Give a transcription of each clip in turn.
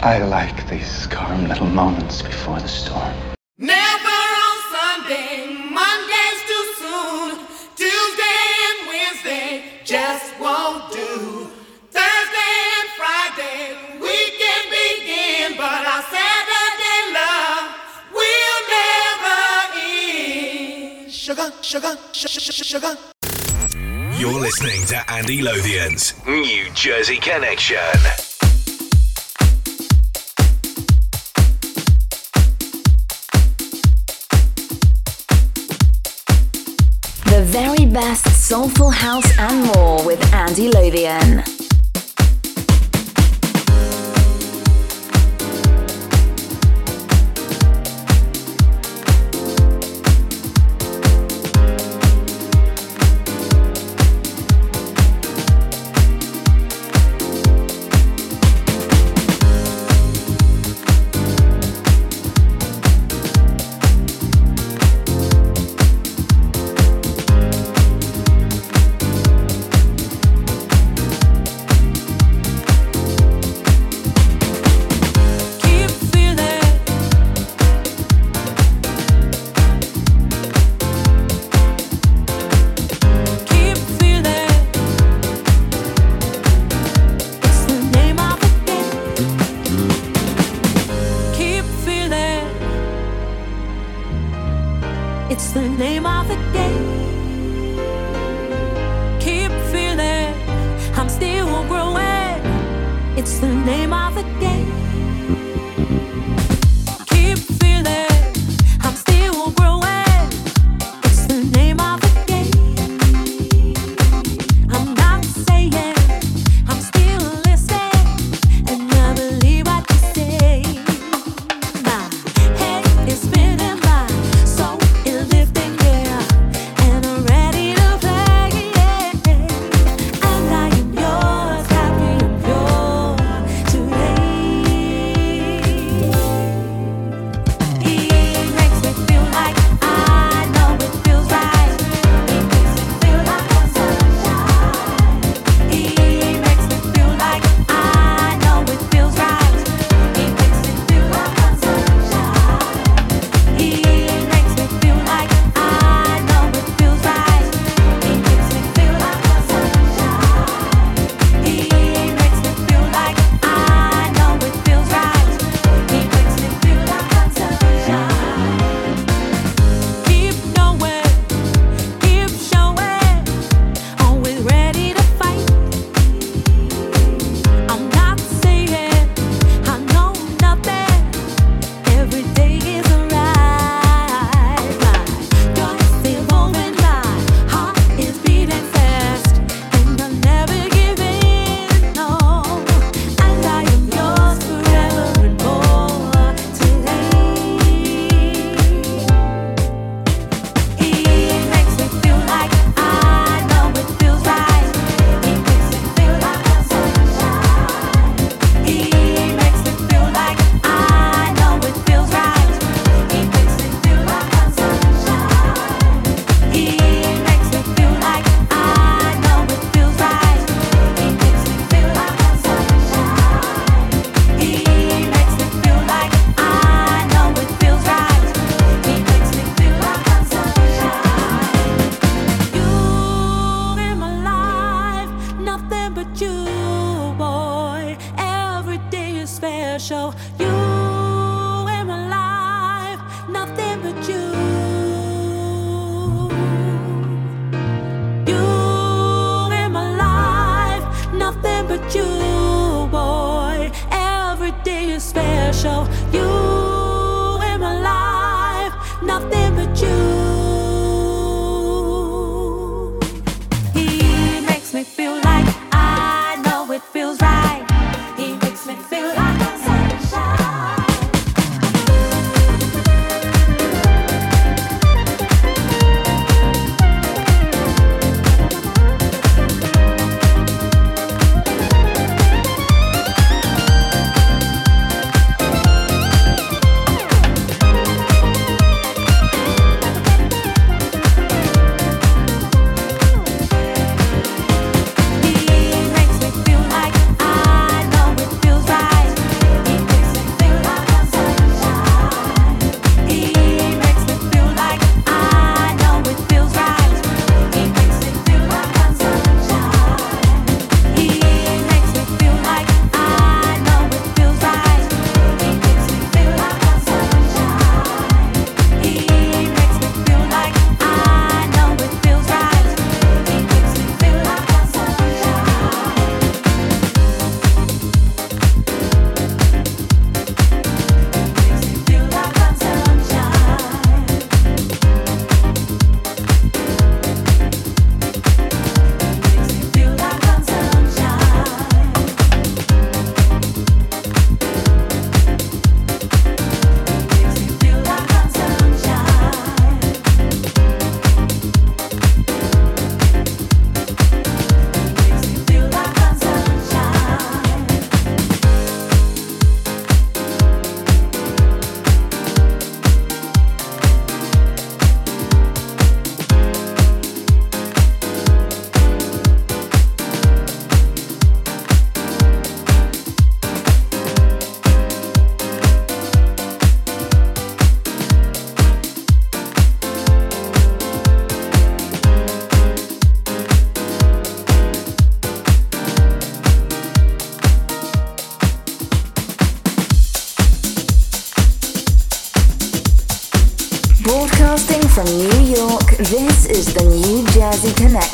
I like these calm little moments before the storm. Never on Sunday, Monday's too soon. Tuesday and Wednesday just won't do. Thursday and Friday, we can begin, but our Saturday love will never end. Sugar, sugar, sugar, sugar. You're listening to Andy Lothian's New Jersey Connection. very best soulful house and more with Andy Lothian. Is the New Jersey Connection.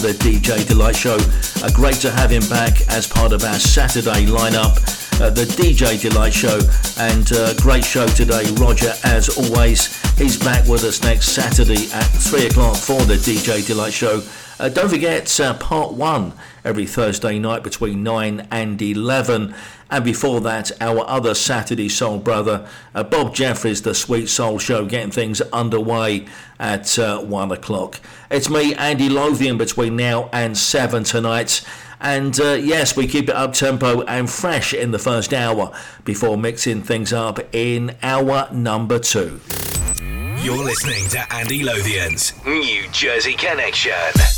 The DJ Delight Show. Uh, great to have him back as part of our Saturday lineup, uh, the DJ Delight Show. And uh, great show today, Roger, as always. He's back with us next Saturday at 3 o'clock for the DJ Delight Show. Uh, don't forget uh, part one every Thursday night between 9 and 11. And before that, our other Saturday Soul brother, uh, Bob Jeffries, the Sweet Soul Show, getting things underway at uh, 1 o'clock. It's me, Andy Lothian, between now and 7 tonight. And uh, yes, we keep it up tempo and fresh in the first hour before mixing things up in hour number two. You're listening to Andy Lothian's New Jersey Connection.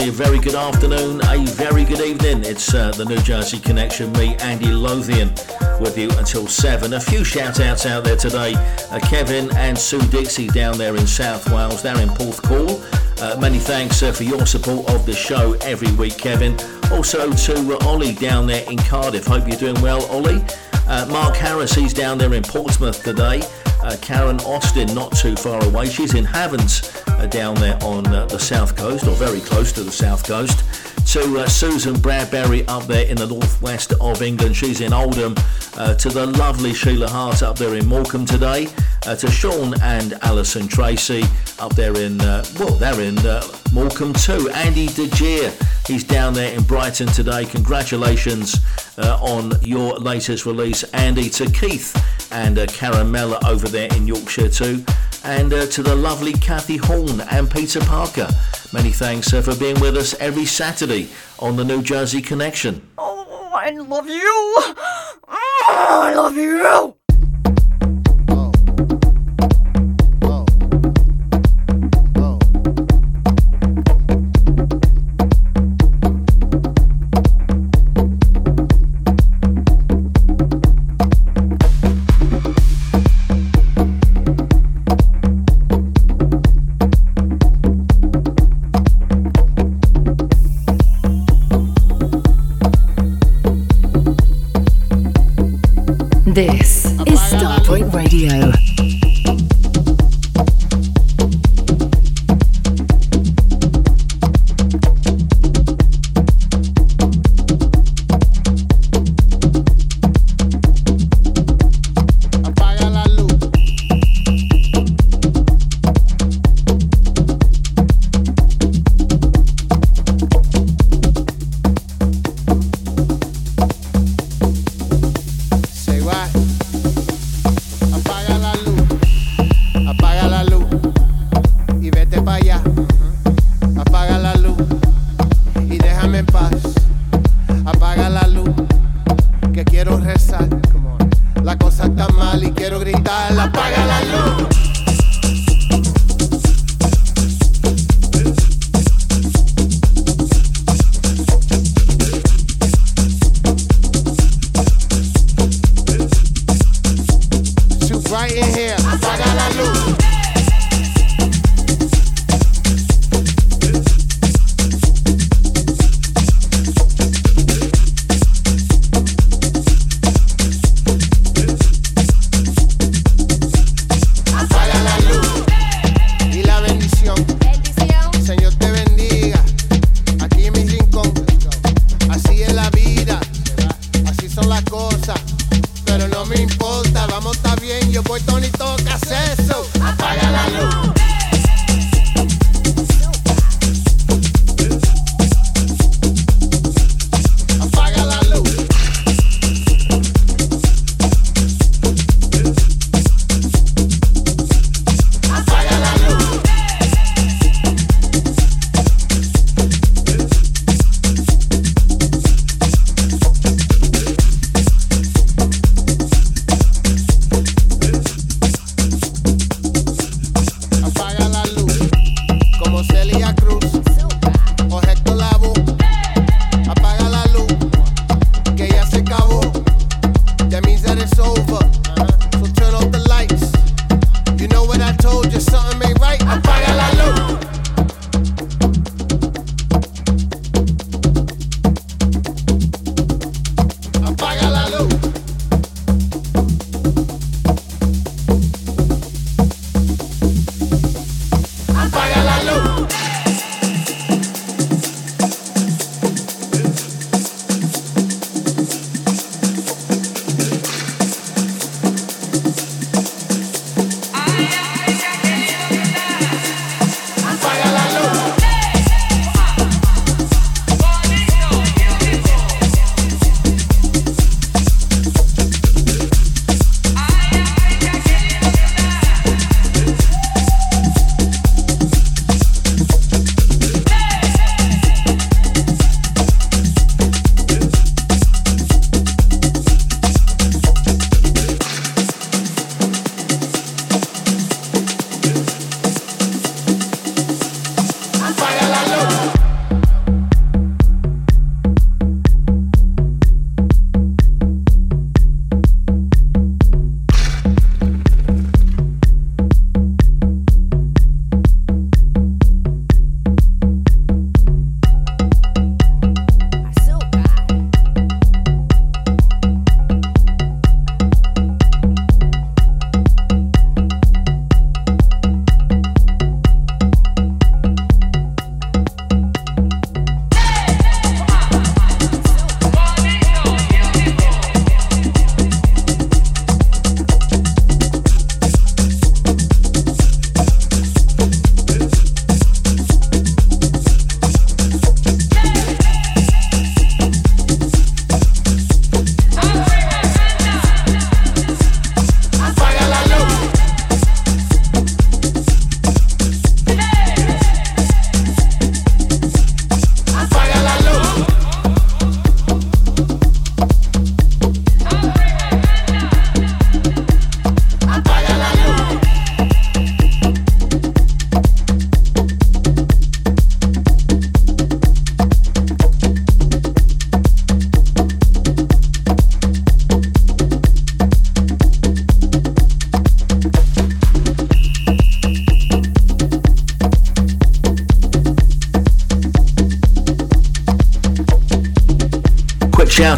A A very good afternoon, a very good evening. It's uh, the New Jersey Connection, me, Andy Lothian, with you until 7. A few shout outs out there today. Uh, Kevin and Sue Dixie down there in South Wales, they're in Porthcawl. Uh, many thanks uh, for your support of the show every week, Kevin. Also to uh, Ollie down there in Cardiff. Hope you're doing well, Ollie. Uh, Mark Harris, he's down there in Portsmouth today. Uh, Karen Austin, not too far away. She's in Havens, down there on uh, the south coast, or very close to the south coast. To uh, Susan Bradbury up there in the northwest of England, she's in Oldham. Uh, to the lovely Sheila Hart up there in Morecambe today. Uh, to Sean and Alison Tracy up there in, uh, well, they're in uh, Morecambe too. Andy DeGeer, he's down there in Brighton today. Congratulations uh, on your latest release, Andy. To Keith and uh, Caramella over there in Yorkshire too. And uh, to the lovely Kathy Horn and Peter Parker. Many thanks uh, for being with us every Saturday on the New Jersey Connection. Oh, I love you. Oh, I love you.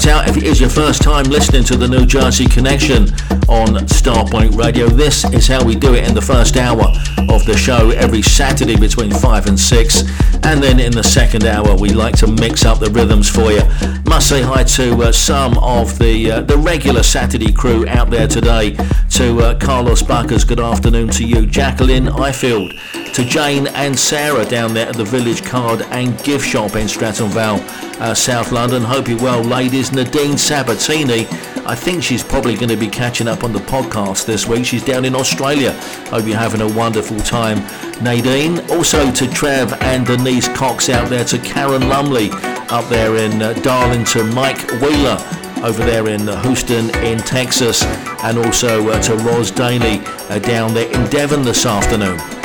Shout out if it is your first time listening to the New Jersey Connection on Starpoint Radio. This is how we do it in the first hour of the show every Saturday between 5 and 6. And then in the second hour, we like to mix up the rhythms for you. Must say hi to uh, some of the uh, the regular Saturday crew out there today. To uh, Carlos Buckers, good afternoon to you. Jacqueline Ifield, to Jane and Sarah down there at the Village Card and Gift Shop in Stratton Vale, uh, South London. Hope you're well, ladies. Nadine Sabatini, I think she's probably going to be catching up on the podcast this week. She's down in Australia. Hope you're having a wonderful time, Nadine. Also to Trev and Denise Cox out there, to Karen Lumley up there in uh, Darlington, Mike Wheeler over there in Houston in Texas, and also uh, to Ros Daly uh, down there in Devon this afternoon.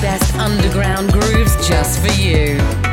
Best underground grooves just for you.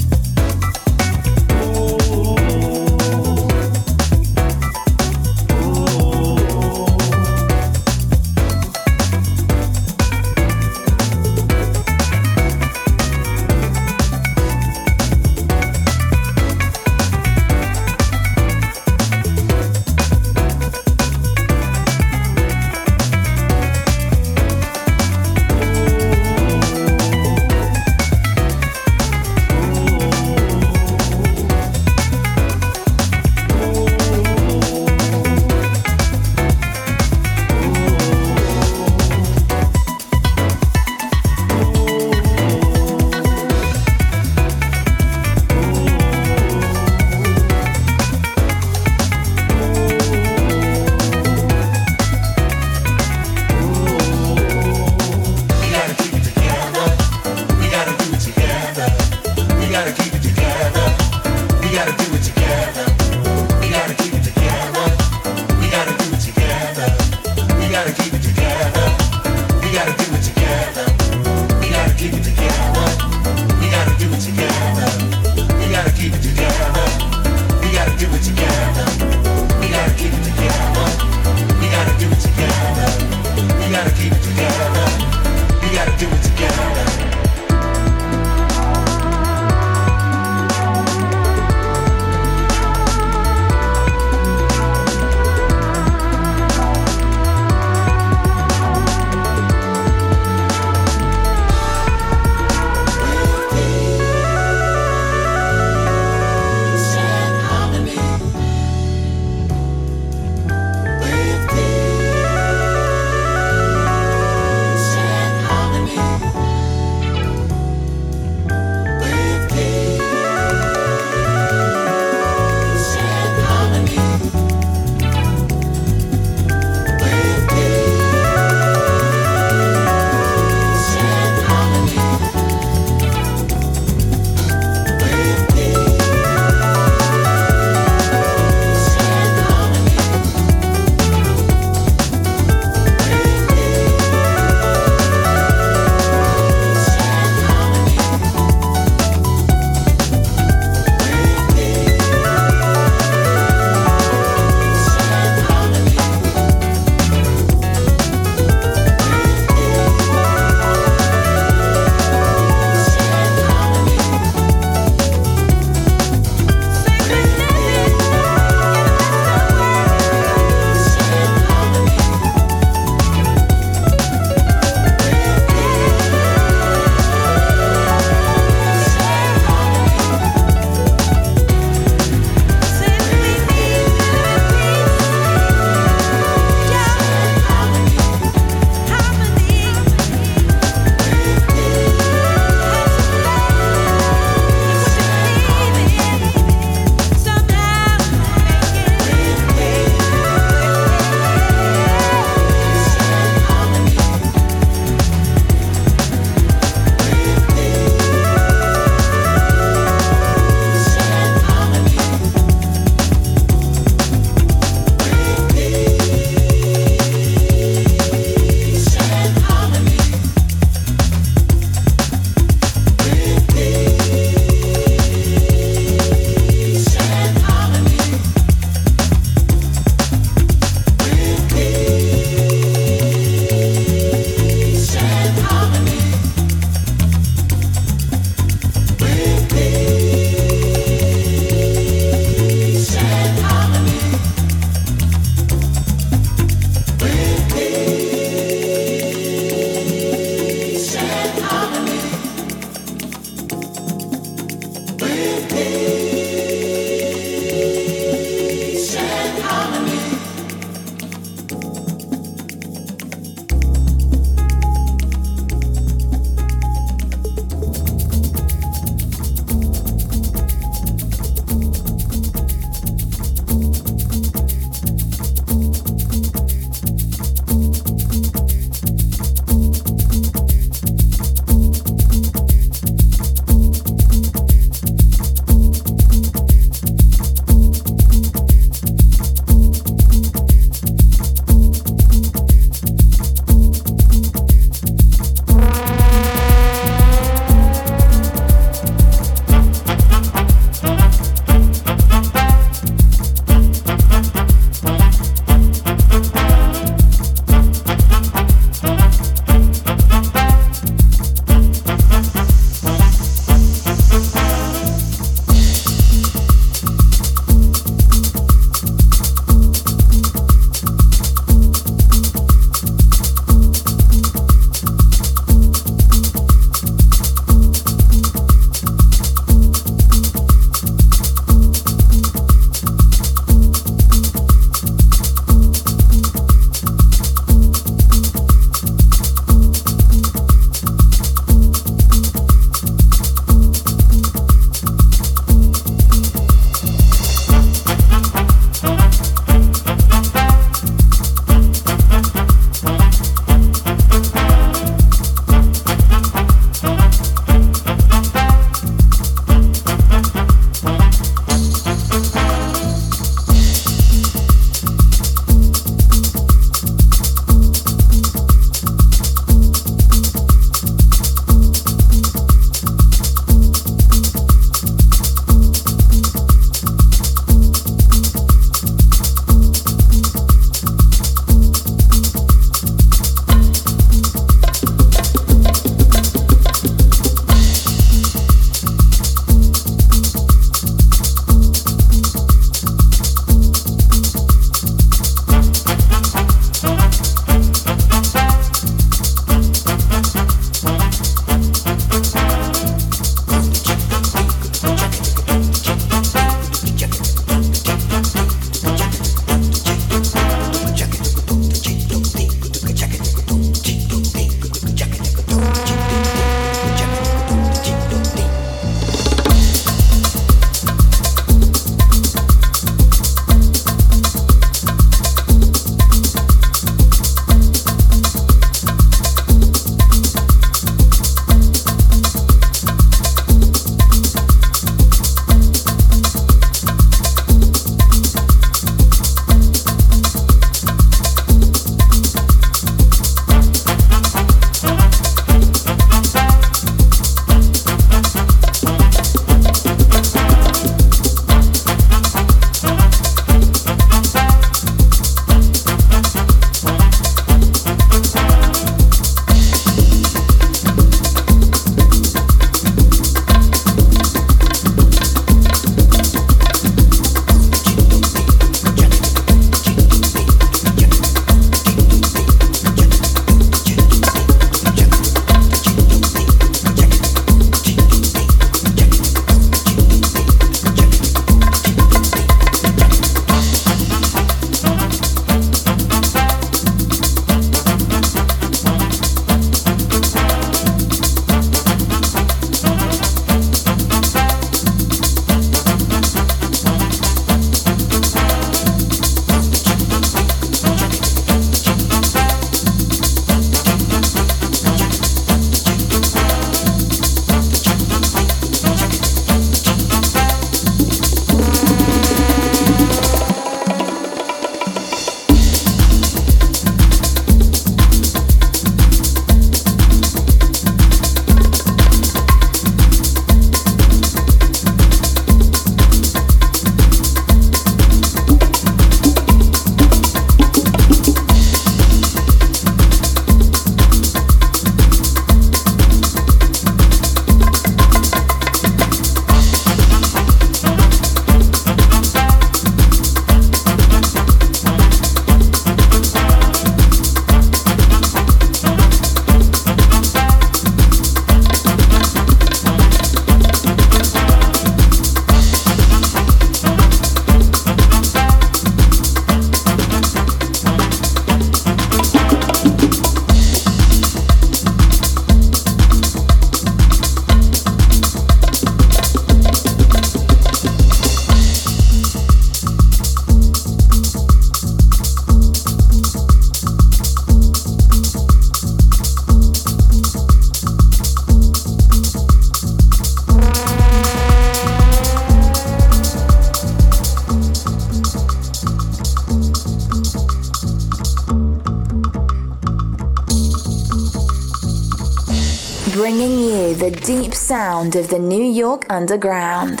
The New York underground.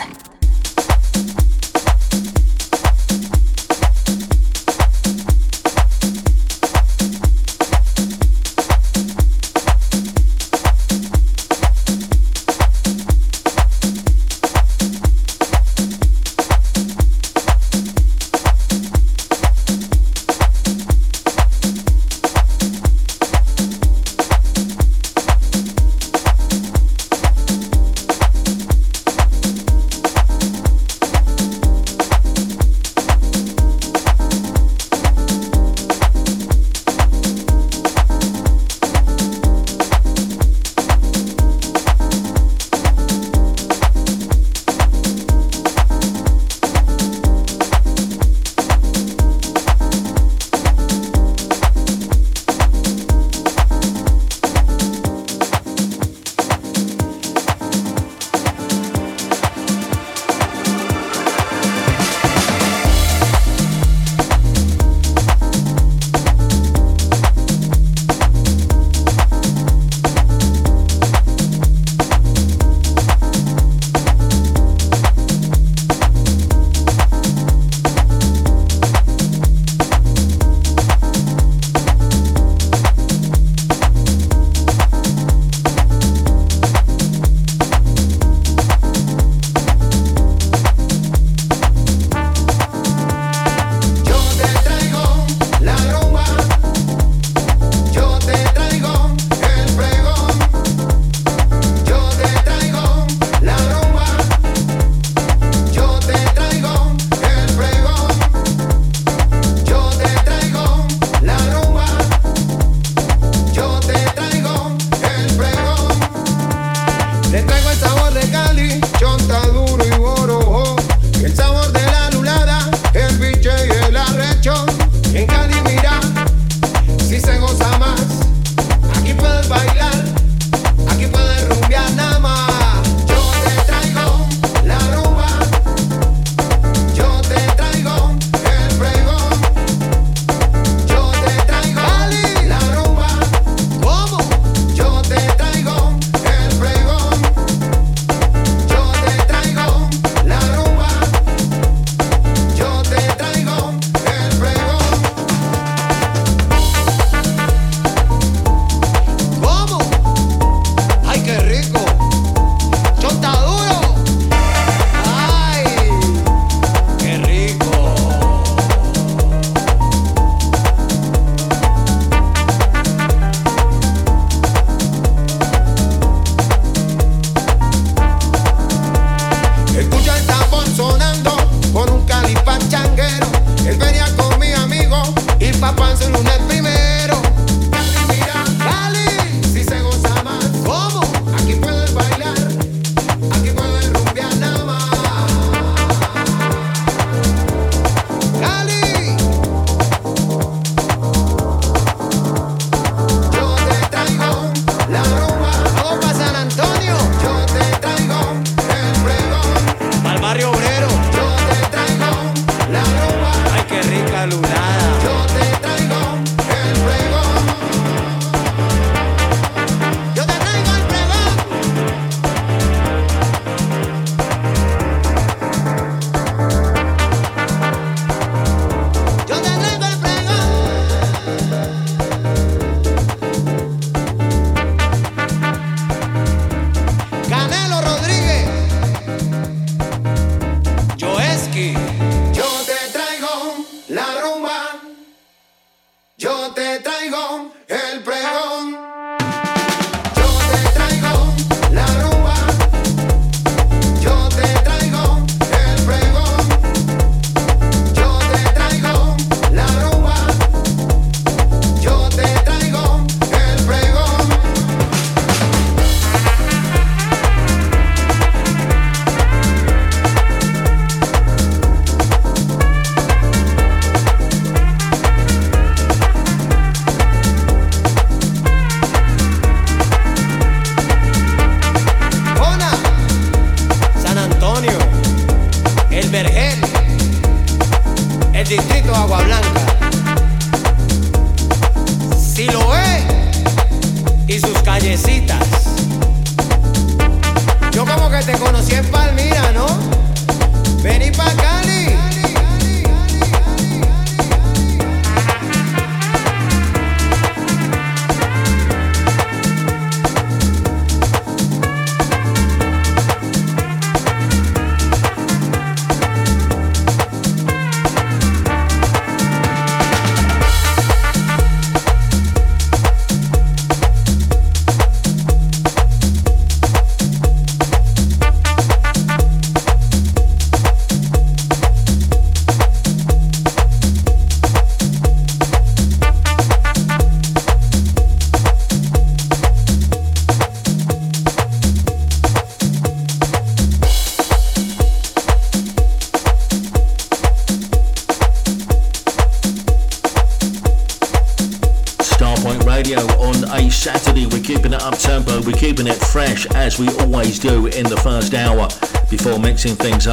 Y papá en su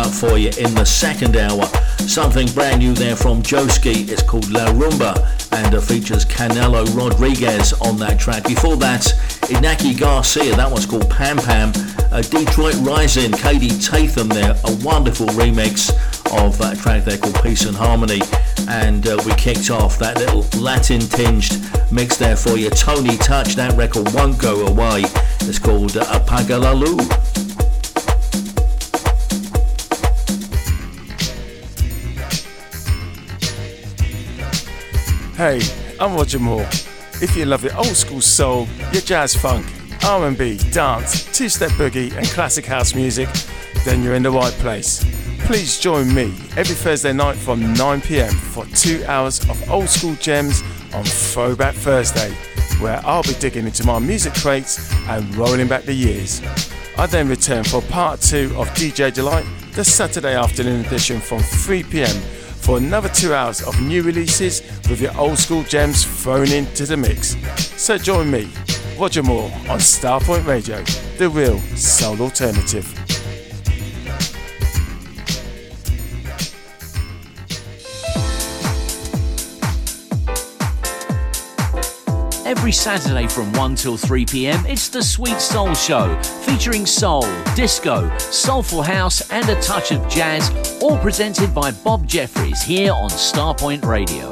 up for you in the second hour. Something brand new there from Joeski. It's called La Rumba and it features Canelo Rodriguez on that track. Before that, Iñaky Garcia, that one's called Pam Pam. Detroit Rising, Kaidi Tatham there, a wonderful remix of that track there called Peace and Harmony. And uh, we kicked off that little Latin tinged mix there for you. Tony Touch, that record won't go away. It's called uh, Apaga Hey, I'm Roger Moore. If you love your old school soul, your jazz funk, R&B, dance, two-step boogie and classic house music, then you're in the right place. Please join me every Thursday night from 9pm for two hours of old school gems on Throwback Thursday, where I'll be digging into my music crates and rolling back the years. I then return for part two of DJ Delight, the Saturday afternoon edition from 3pm for another two hours of new releases with your old school gems thrown into the mix. So join me, Roger Moore, on Starpoint Radio, the real soul alternative. Every Saturday from 1 till 3 pm, it's the Sweet Soul Show, featuring soul, disco, soulful house, and a touch of jazz, all presented by Bob Jeffries here on Starpoint Radio.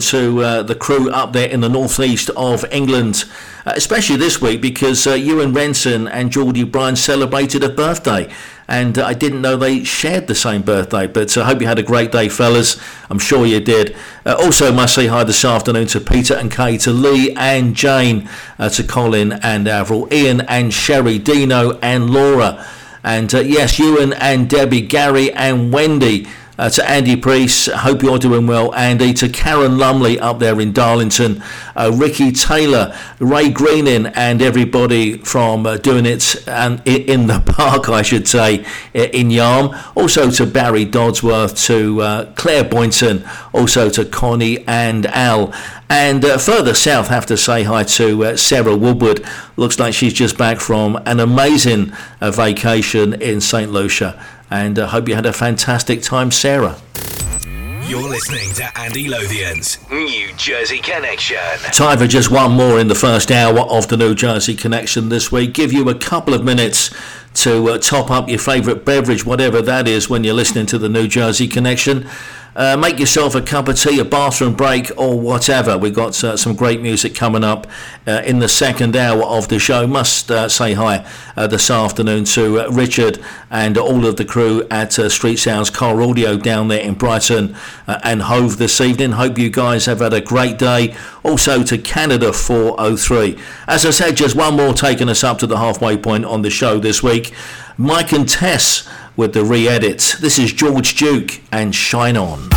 to uh, the crew up there in the northeast of England, uh, especially this week because uh, Ewan Renson and Geordie Bryan celebrated a birthday. And uh, I didn't know they shared the same birthday, but I hope you had a great day, fellas. I'm sure you did. Uh, also, must say hi this afternoon to Peter and Kay, to Lee and Jane, uh, to Colin and Avril, Ian and Sherry, Dino and Laura. And uh, yes, Ewan and Debbie, Gary and Wendy. Uh, to Andy Priest, hope you're doing well, Andy. To Karen Lumley up there in Darlington, uh, Ricky Taylor, Ray Greening, and everybody from uh, doing it and in the park, I should say, in Yarm. Also to Barry Dodsworth, to uh, Claire Boynton, also to Connie and Al. And uh, further south, have to say hi to uh, Sarah Woodward. Looks like she's just back from an amazing vacation in St. Lucia. And I uh, hope you had a fantastic time, Sarah. You're listening to Andy Lothian's New Jersey Connection. Time for just one more in the first hour of the New Jersey Connection this week. Give you a couple of minutes to uh, top up your favourite beverage, whatever that is, when you're listening to the New Jersey Connection. Uh, make yourself a cup of tea, a bathroom break, or whatever. We've got uh, some great music coming up uh, in the second hour of the show. Must uh, say hi uh, this afternoon to uh, Richard and all of the crew at Street Sounds Car Audio down there in Brighton and Hove this evening. Hope you guys have had a great day. Also to Canada 403. As I said, just one more taking us up to the halfway point on the show this week. Mike and Tess with the re-edit. This is George Duke and Shine On.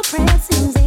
your presence.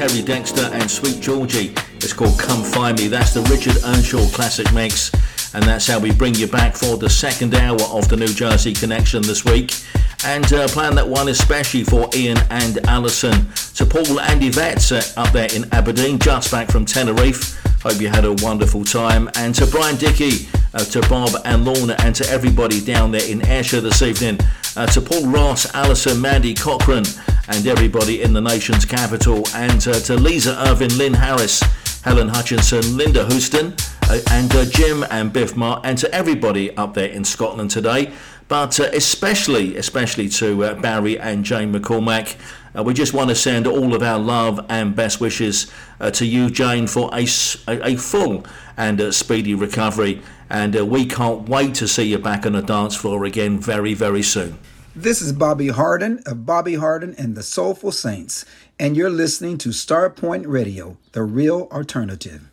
Terry Dexter and Sweet Georgie. It's called Come Find Me. That's the Richard Earnshaw classic mix. And that's how we bring you back for the second hour of the New Jersey Connection this week. And uh, plan that one especially for Ian and Alison. To Paul and Yvette uh, up there in Aberdeen, just back from Tenerife. Hope you had a wonderful time. And to Brian Dickey, uh, to Bob and Lorna, and to everybody down there in Ayrshire this evening. Uh, to Paul Ross, Alison, Mandy Cochrane and everybody in the nation's capital, and uh, to Lisa Irvin, Lynn Harris, Helen Hutchinson, Linda Houston, uh, and uh, Jim and Biff Mark, and to everybody up there in Scotland today. But uh, especially, especially to uh, Barry and Jane McCormack. Uh, we just want to send all of our love and best wishes to you, Jane, for a a full and speedy recovery. And we can't wait to see you back on the dance floor again very, very soon. This is Bobby Harden of Bobby Harden and the Soulful Saints, and you're listening to Starpoint Radio, the real alternative.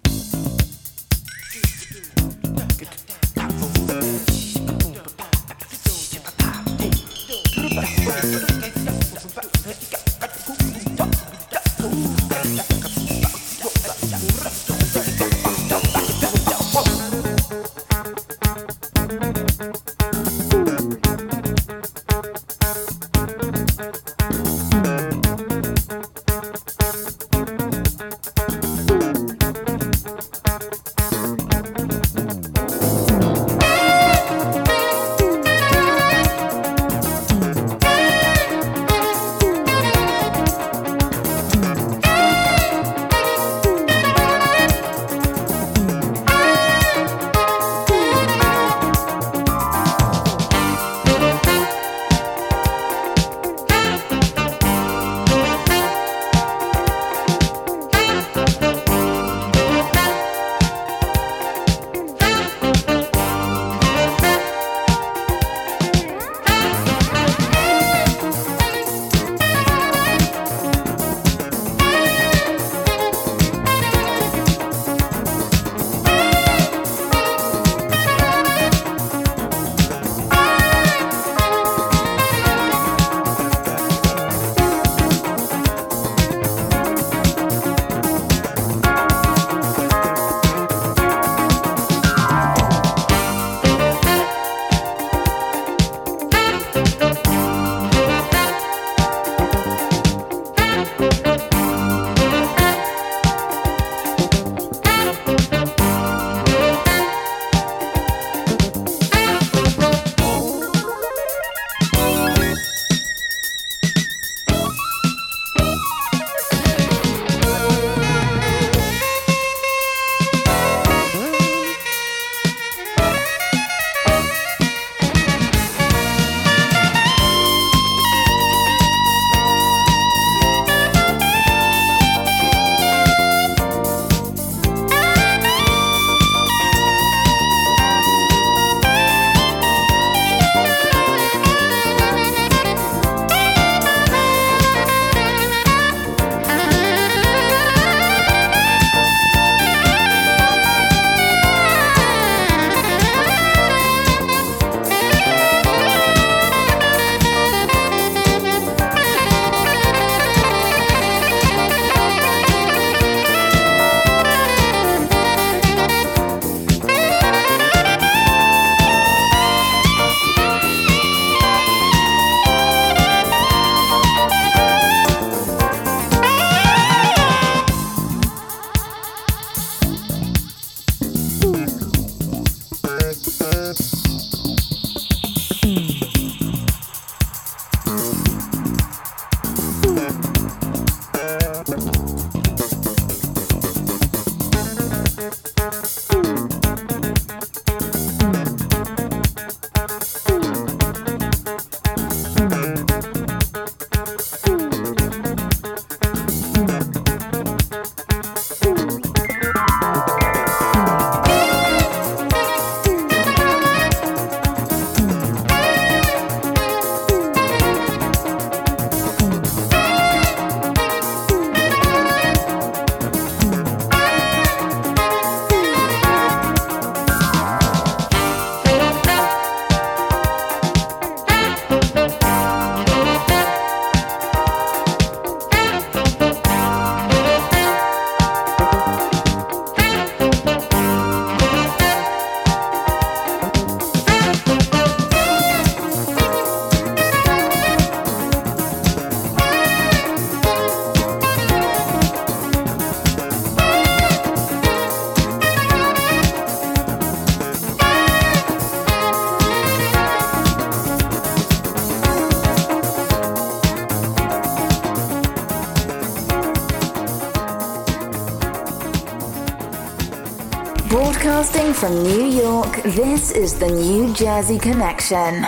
From New York, this is the New Jersey Connection.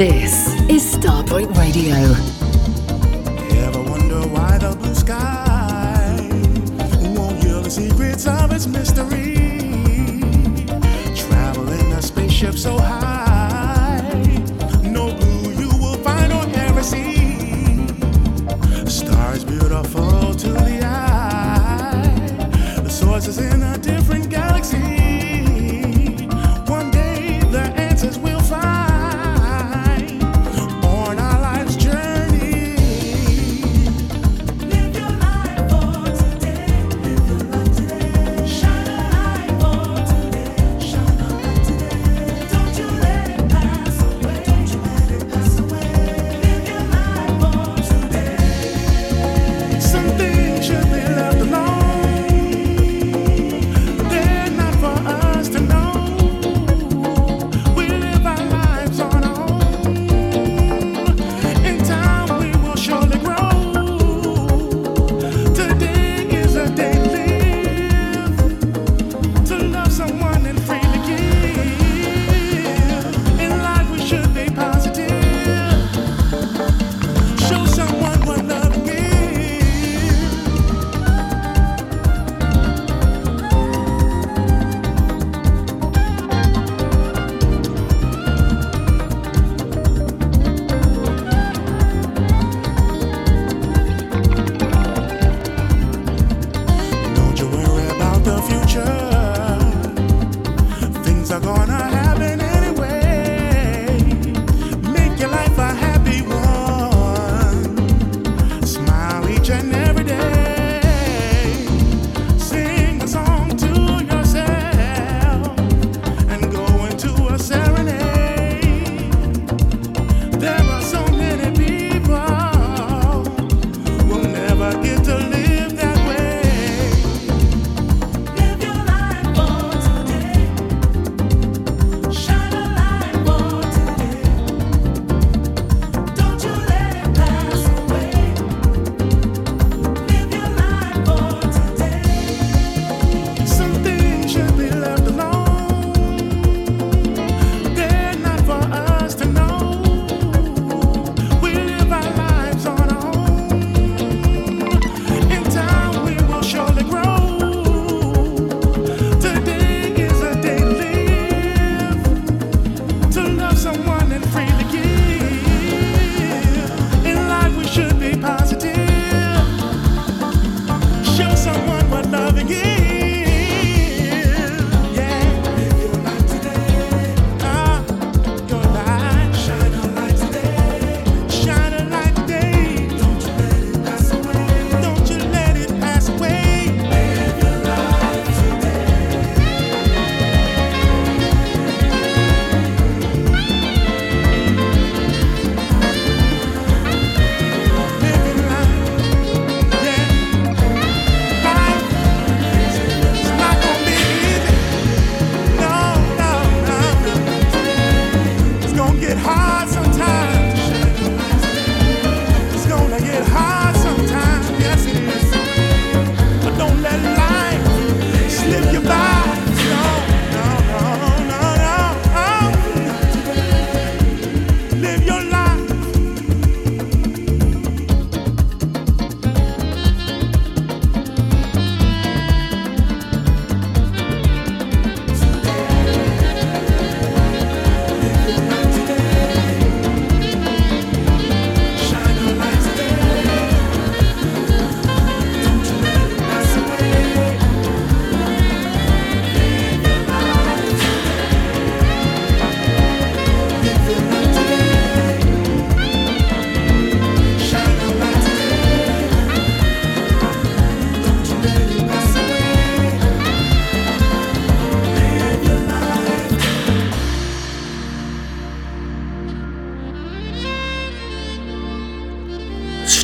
This is Starpoint Radio. Ever wonder why the blue sky won't the secrets of its mystery? A spaceship so high, no blue you will find ever see. Stars beautiful.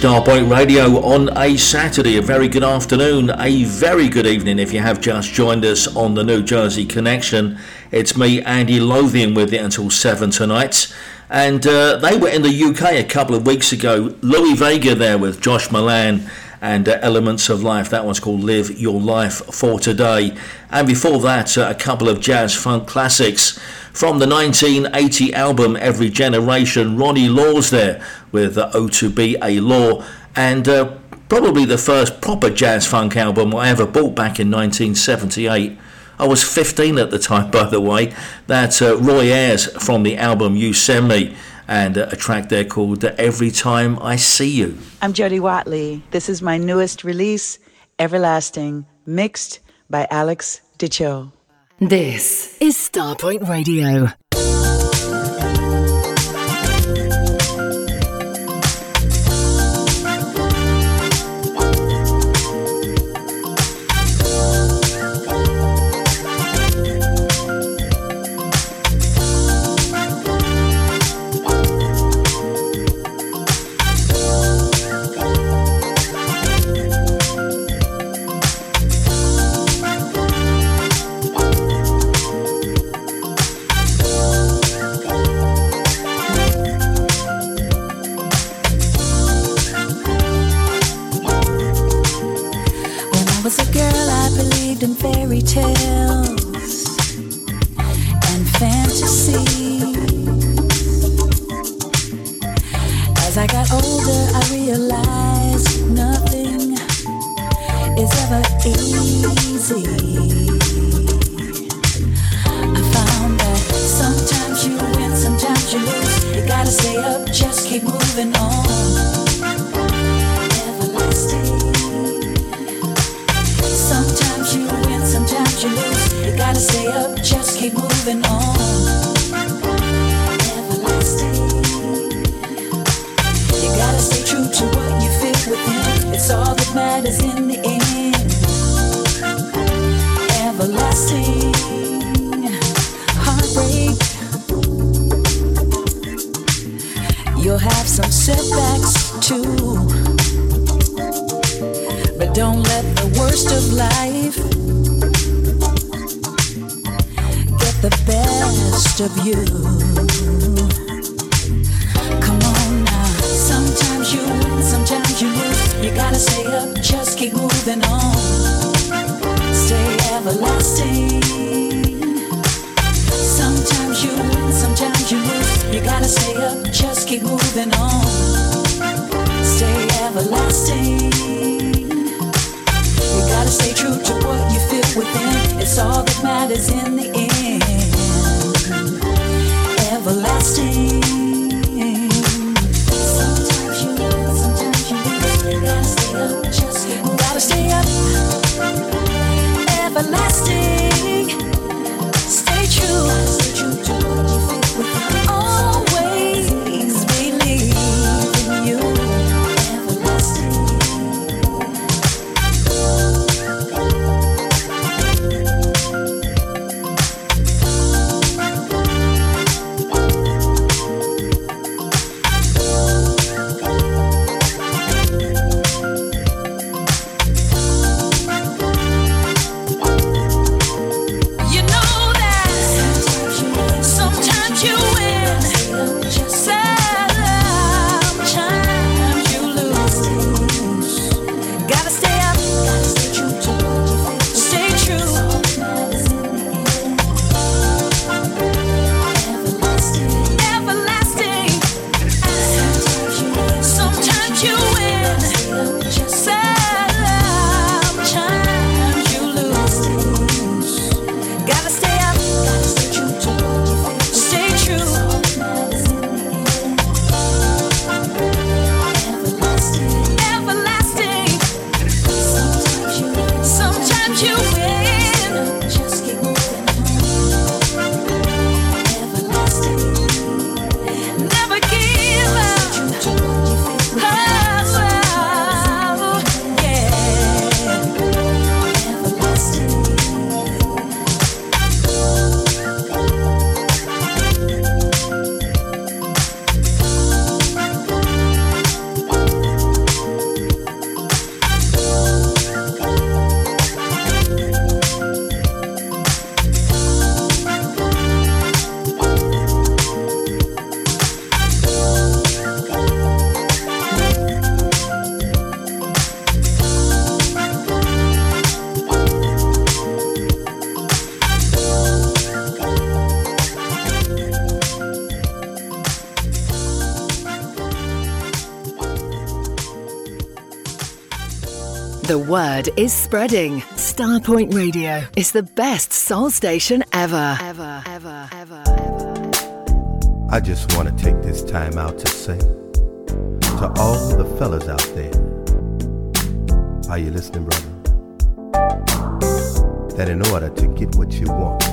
Starpoint Radio on a Saturday. A very good afternoon, a very good evening if you have just joined us on the New Jersey Connection. It's me, Andy Lothian, with you until 7 tonight. And uh, they were in the UK a couple of weeks ago. Louie Vega there with Josh Milan and uh, Elements of Life. That one's called Live Your Life for Today. And before that, uh, a couple of jazz funk classics. From the 1980 album Every Generation, Ronnie Laws there with uh, O2B A Law, and uh, probably the first proper jazz funk album I ever bought back in 1978. I was 15 at the time, by the way. That uh, Roy Ayers from the album You Send Me, and uh, a track there called Every Time I See You. I'm Jody Watley. This is my newest release, Everlasting, mixed by Alex Di Ciò. This is Starpoint Radio. Stay true to what you feel within. It's all that matters in the end. Word is spreading. Starpoint Radio is the best soul station ever. Ever, ever, ever. ever. I just want to take this time out to say to all the fellas out there, are you listening, brother? That in order to get what you want,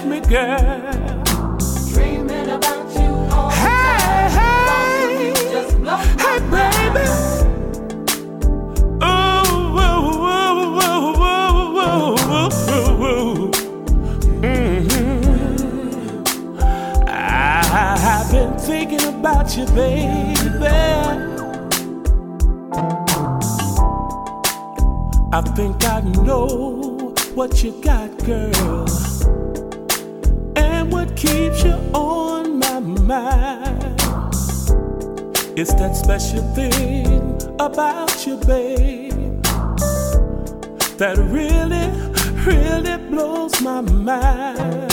Help me, girl? Dreaming about you all hey, hey, hey, baby. Oh. Mhm. I've been thinking about you, baby. I think I know what you got, girl, keeps you on my mind. It's that special thing about you, babe, that really, really blows my mind.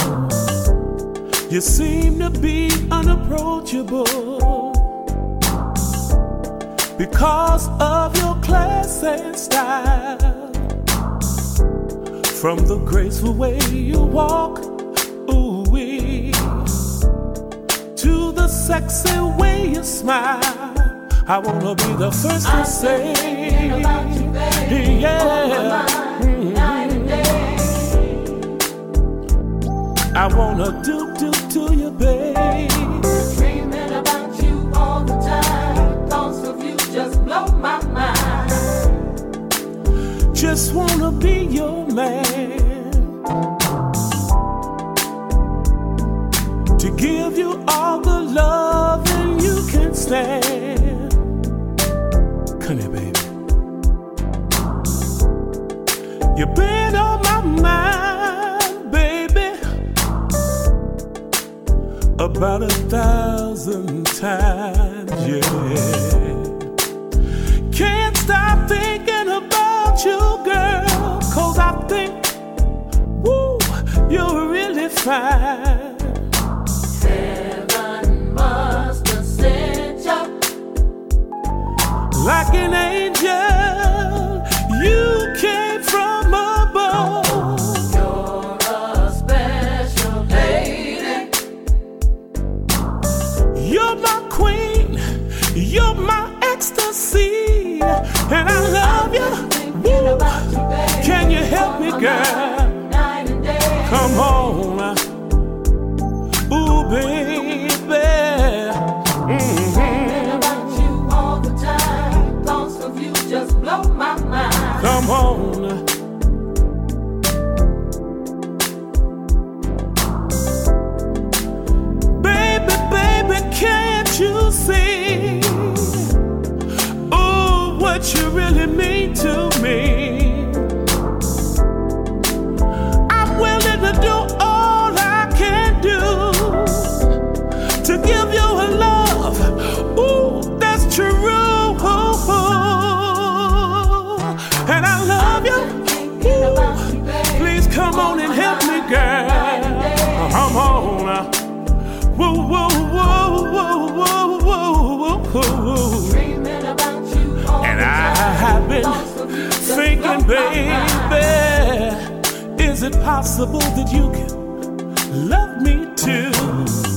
You seem to be unapproachable because of your class and style. From the graceful way you walk, sexy way you smile. I wanna be the first to say, you, yeah. Mhm. I wanna do do to you, babe. Dreaming about you all the time. Thoughts of you just blow my mind. Just wanna be your man. To give you all the love and you can stand. Come here, baby. You've been on my mind, baby. About a thousand times, yeah. Can't stop thinking about you, girl. Cause I think, woo, you're really fine. An angel, you came from above. You're a special lady. You're my queen, you're my ecstasy, and I love you. Can you help me, girl? What you really mean to me. I'm willing to do all I can do to give you a love. Ooh, that's true. And I love you. Ooh, please come on and help me, girl. Come on. Whoa, whoa, whoa, whoa, whoa, whoa, whoa, baby, is it possible that you can love me too?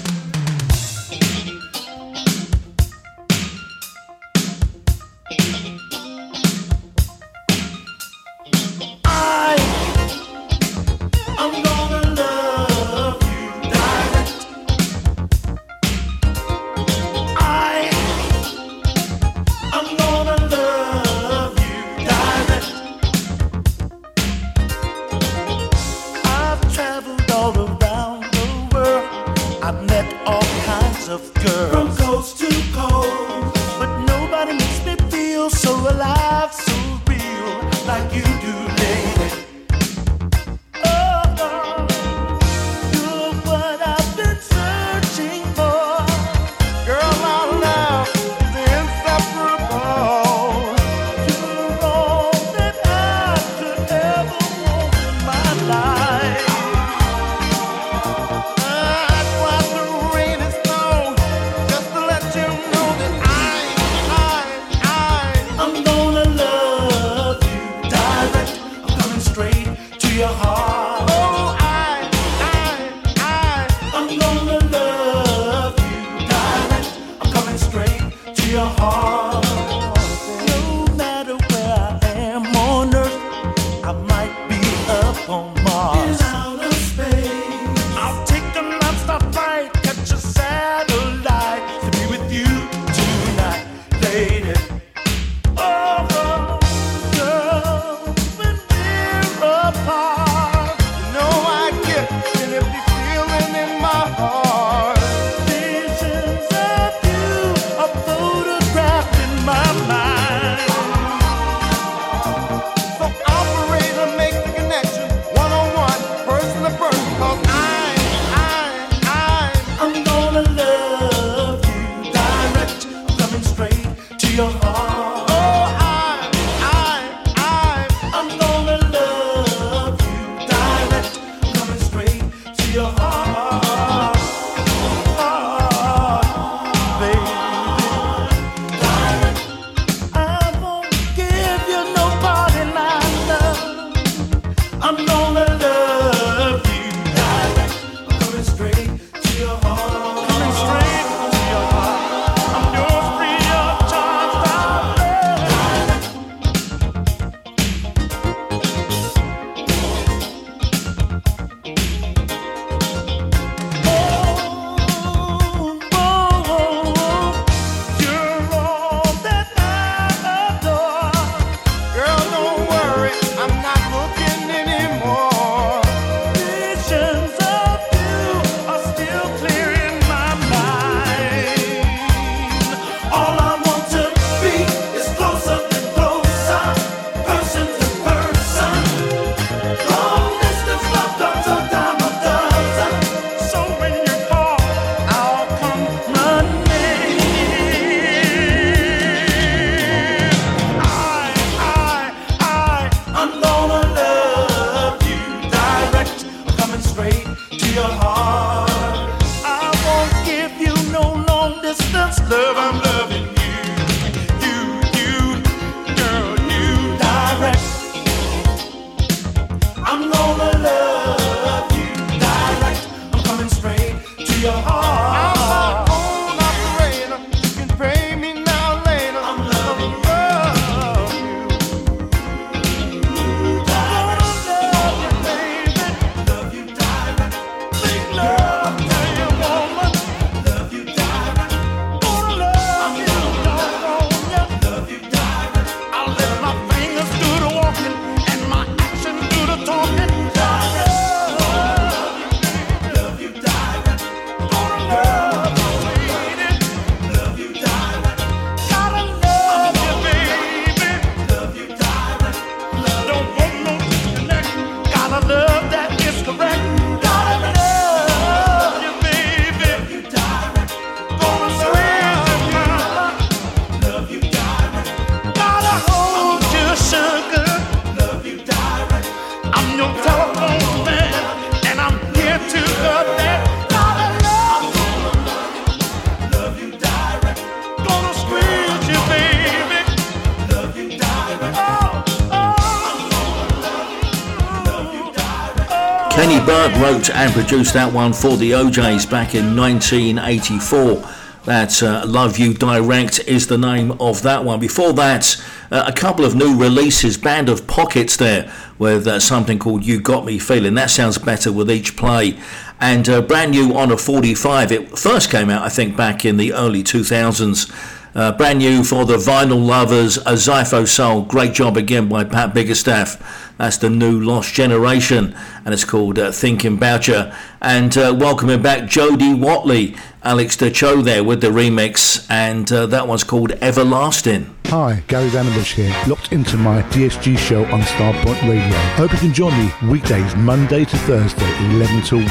Wrote and produced that one for the O'Jays back in 1984. That uh, Love You Direct is the name of that one. Before that, uh, a couple of new releases, Band of Pockets there, with uh, something called You Got Me Feeling. That sounds better with each play. And uh, brand new on a 45. It first came out, I think, back in the early 2000s. Uh, brand new for the vinyl lovers, a Zypho Soul. Great job again by Pat Biggerstaff. That's the new Lost Generation, and it's called uh, Thinking About You. And uh, welcoming back Jody Watley, Alex Di Ciò there with the remix, and uh, that one's called Everlasting. Hi, Gary Vandenbush here, locked into my DSG show on Starpoint Radio. Hope you can join me weekdays, Monday to Thursday, 11 to 1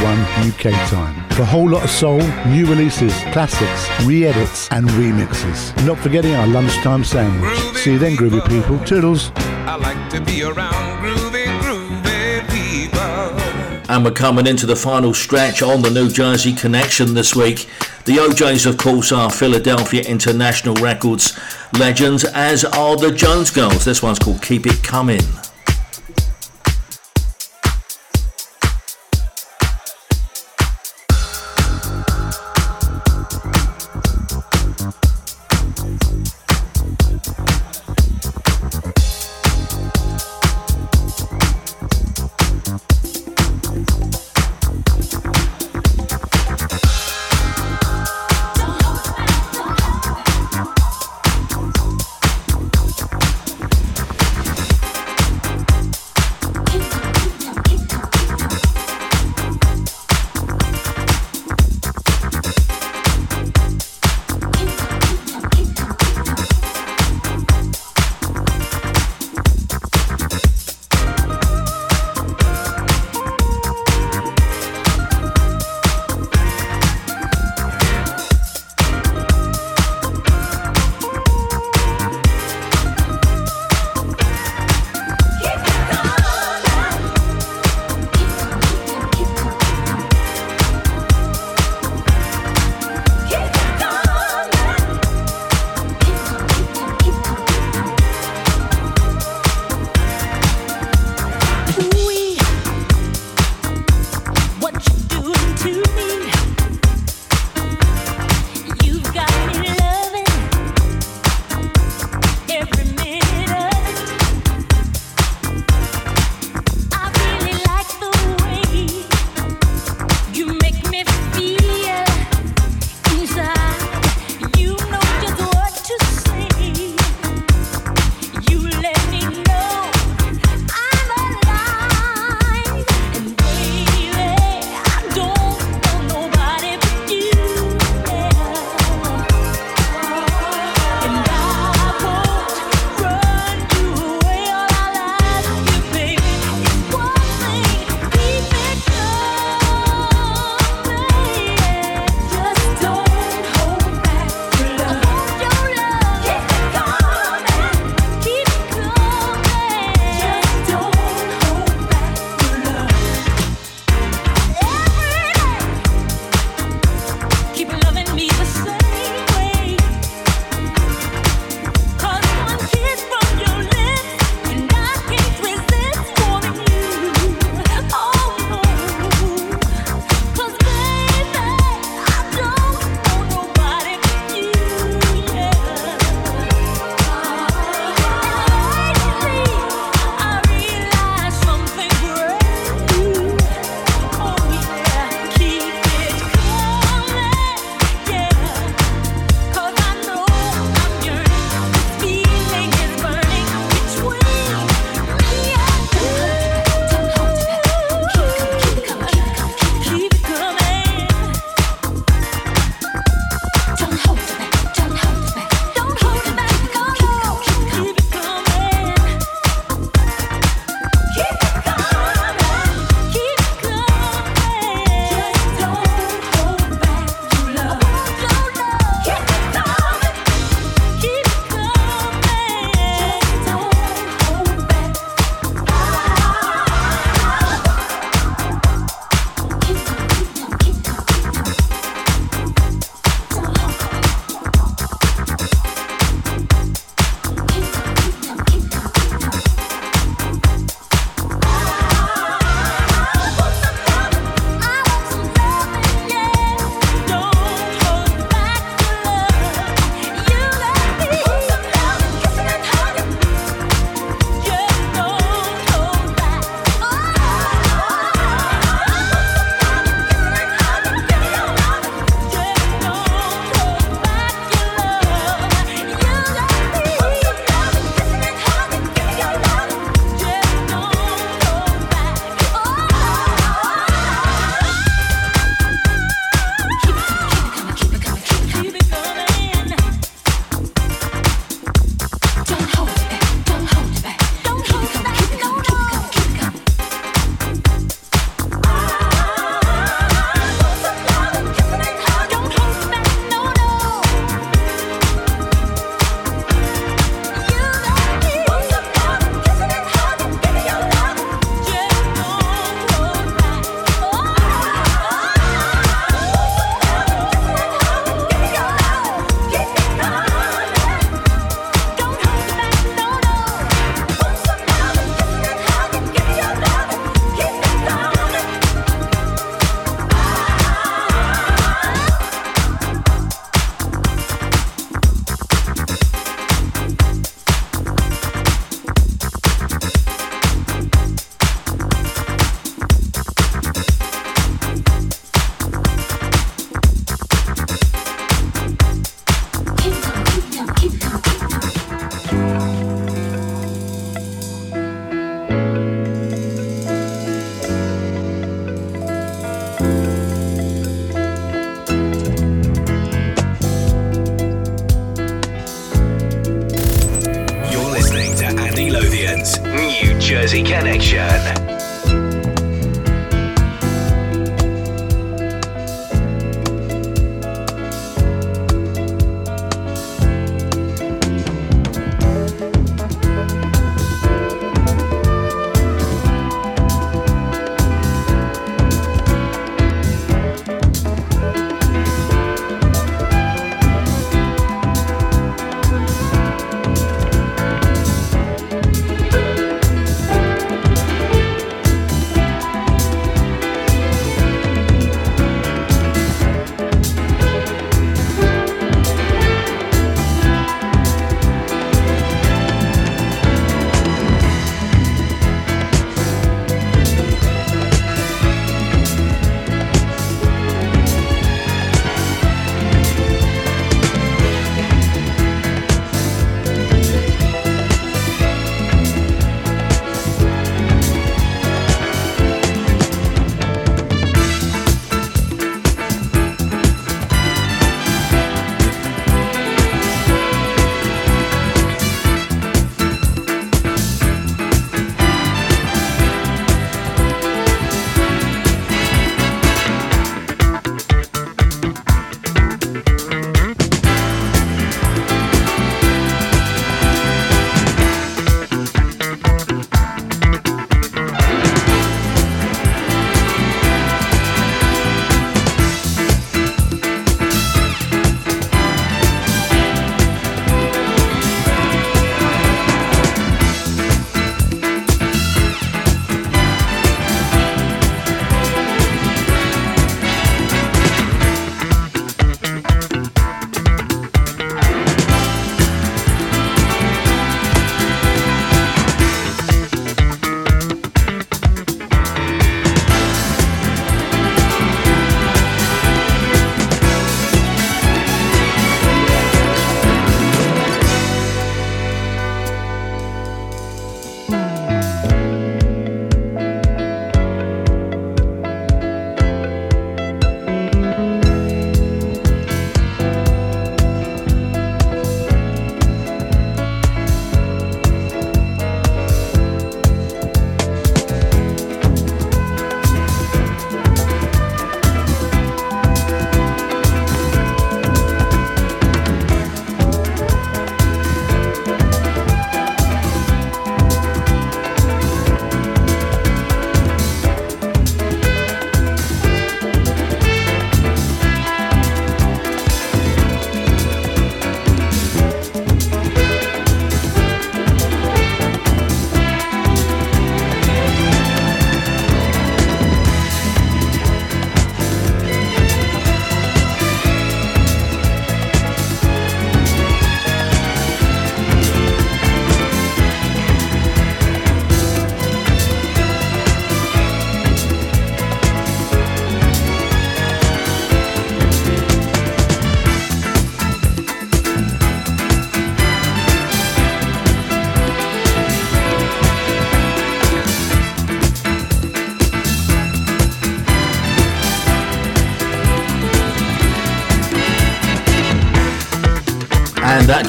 UK time. For a whole lot of soul, new releases, classics, re-edits and remixes. Not forgetting our lunchtime sandwich. See you then, groovy people. Toodles. I like to be around And we're coming into the final stretch on the New Jersey Connection this week. The O'Jays, of course, are Philadelphia International Records legends, as are the Jones Girls. This one's called Keep It Coming.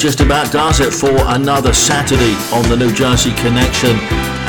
Just about does it for another Saturday on the New Jersey Connection.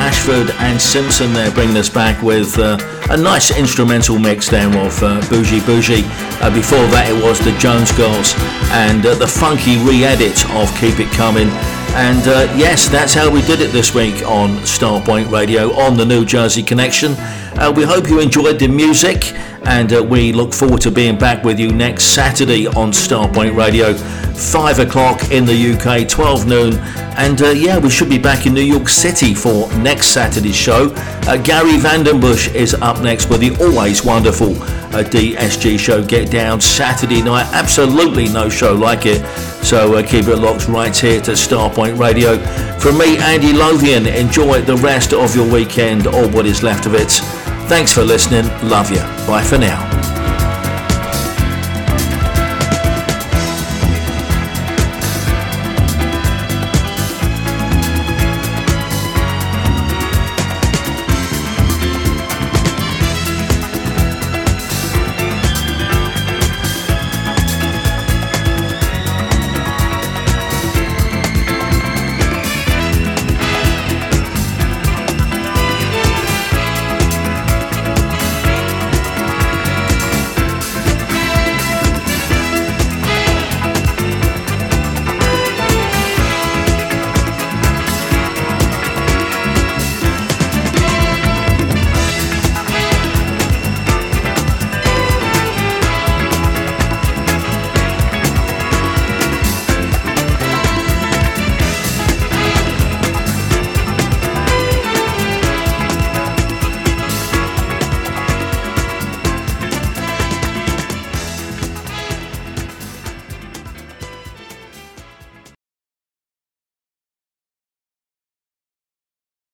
Ashford and Simpson there bringing us back with uh, a nice instrumental mix there of uh, Bourgie Bourgie. Uh, before that it was the Jones Girls and uh, the funky re-edit of Keep It Coming. And uh, yes, that's how we did it this week on Starpoint Radio on the New Jersey Connection. Uh, we hope you enjoyed the music and we look forward to being back with you next Saturday on Starpoint Radio, 5 o'clock in the UK, 12 noon. And uh, yeah, we should be back in New York City for next Saturday's show. Uh, Gary Vandenbush is up next with the always wonderful uh, DSG show Get Down Saturday night. Absolutely no show like it. So uh, keep it locked right here to Starpoint Radio. From me, Andy Lothian, enjoy the rest of your weekend or what is left of it. Thanks for listening. Love you. Bye for now.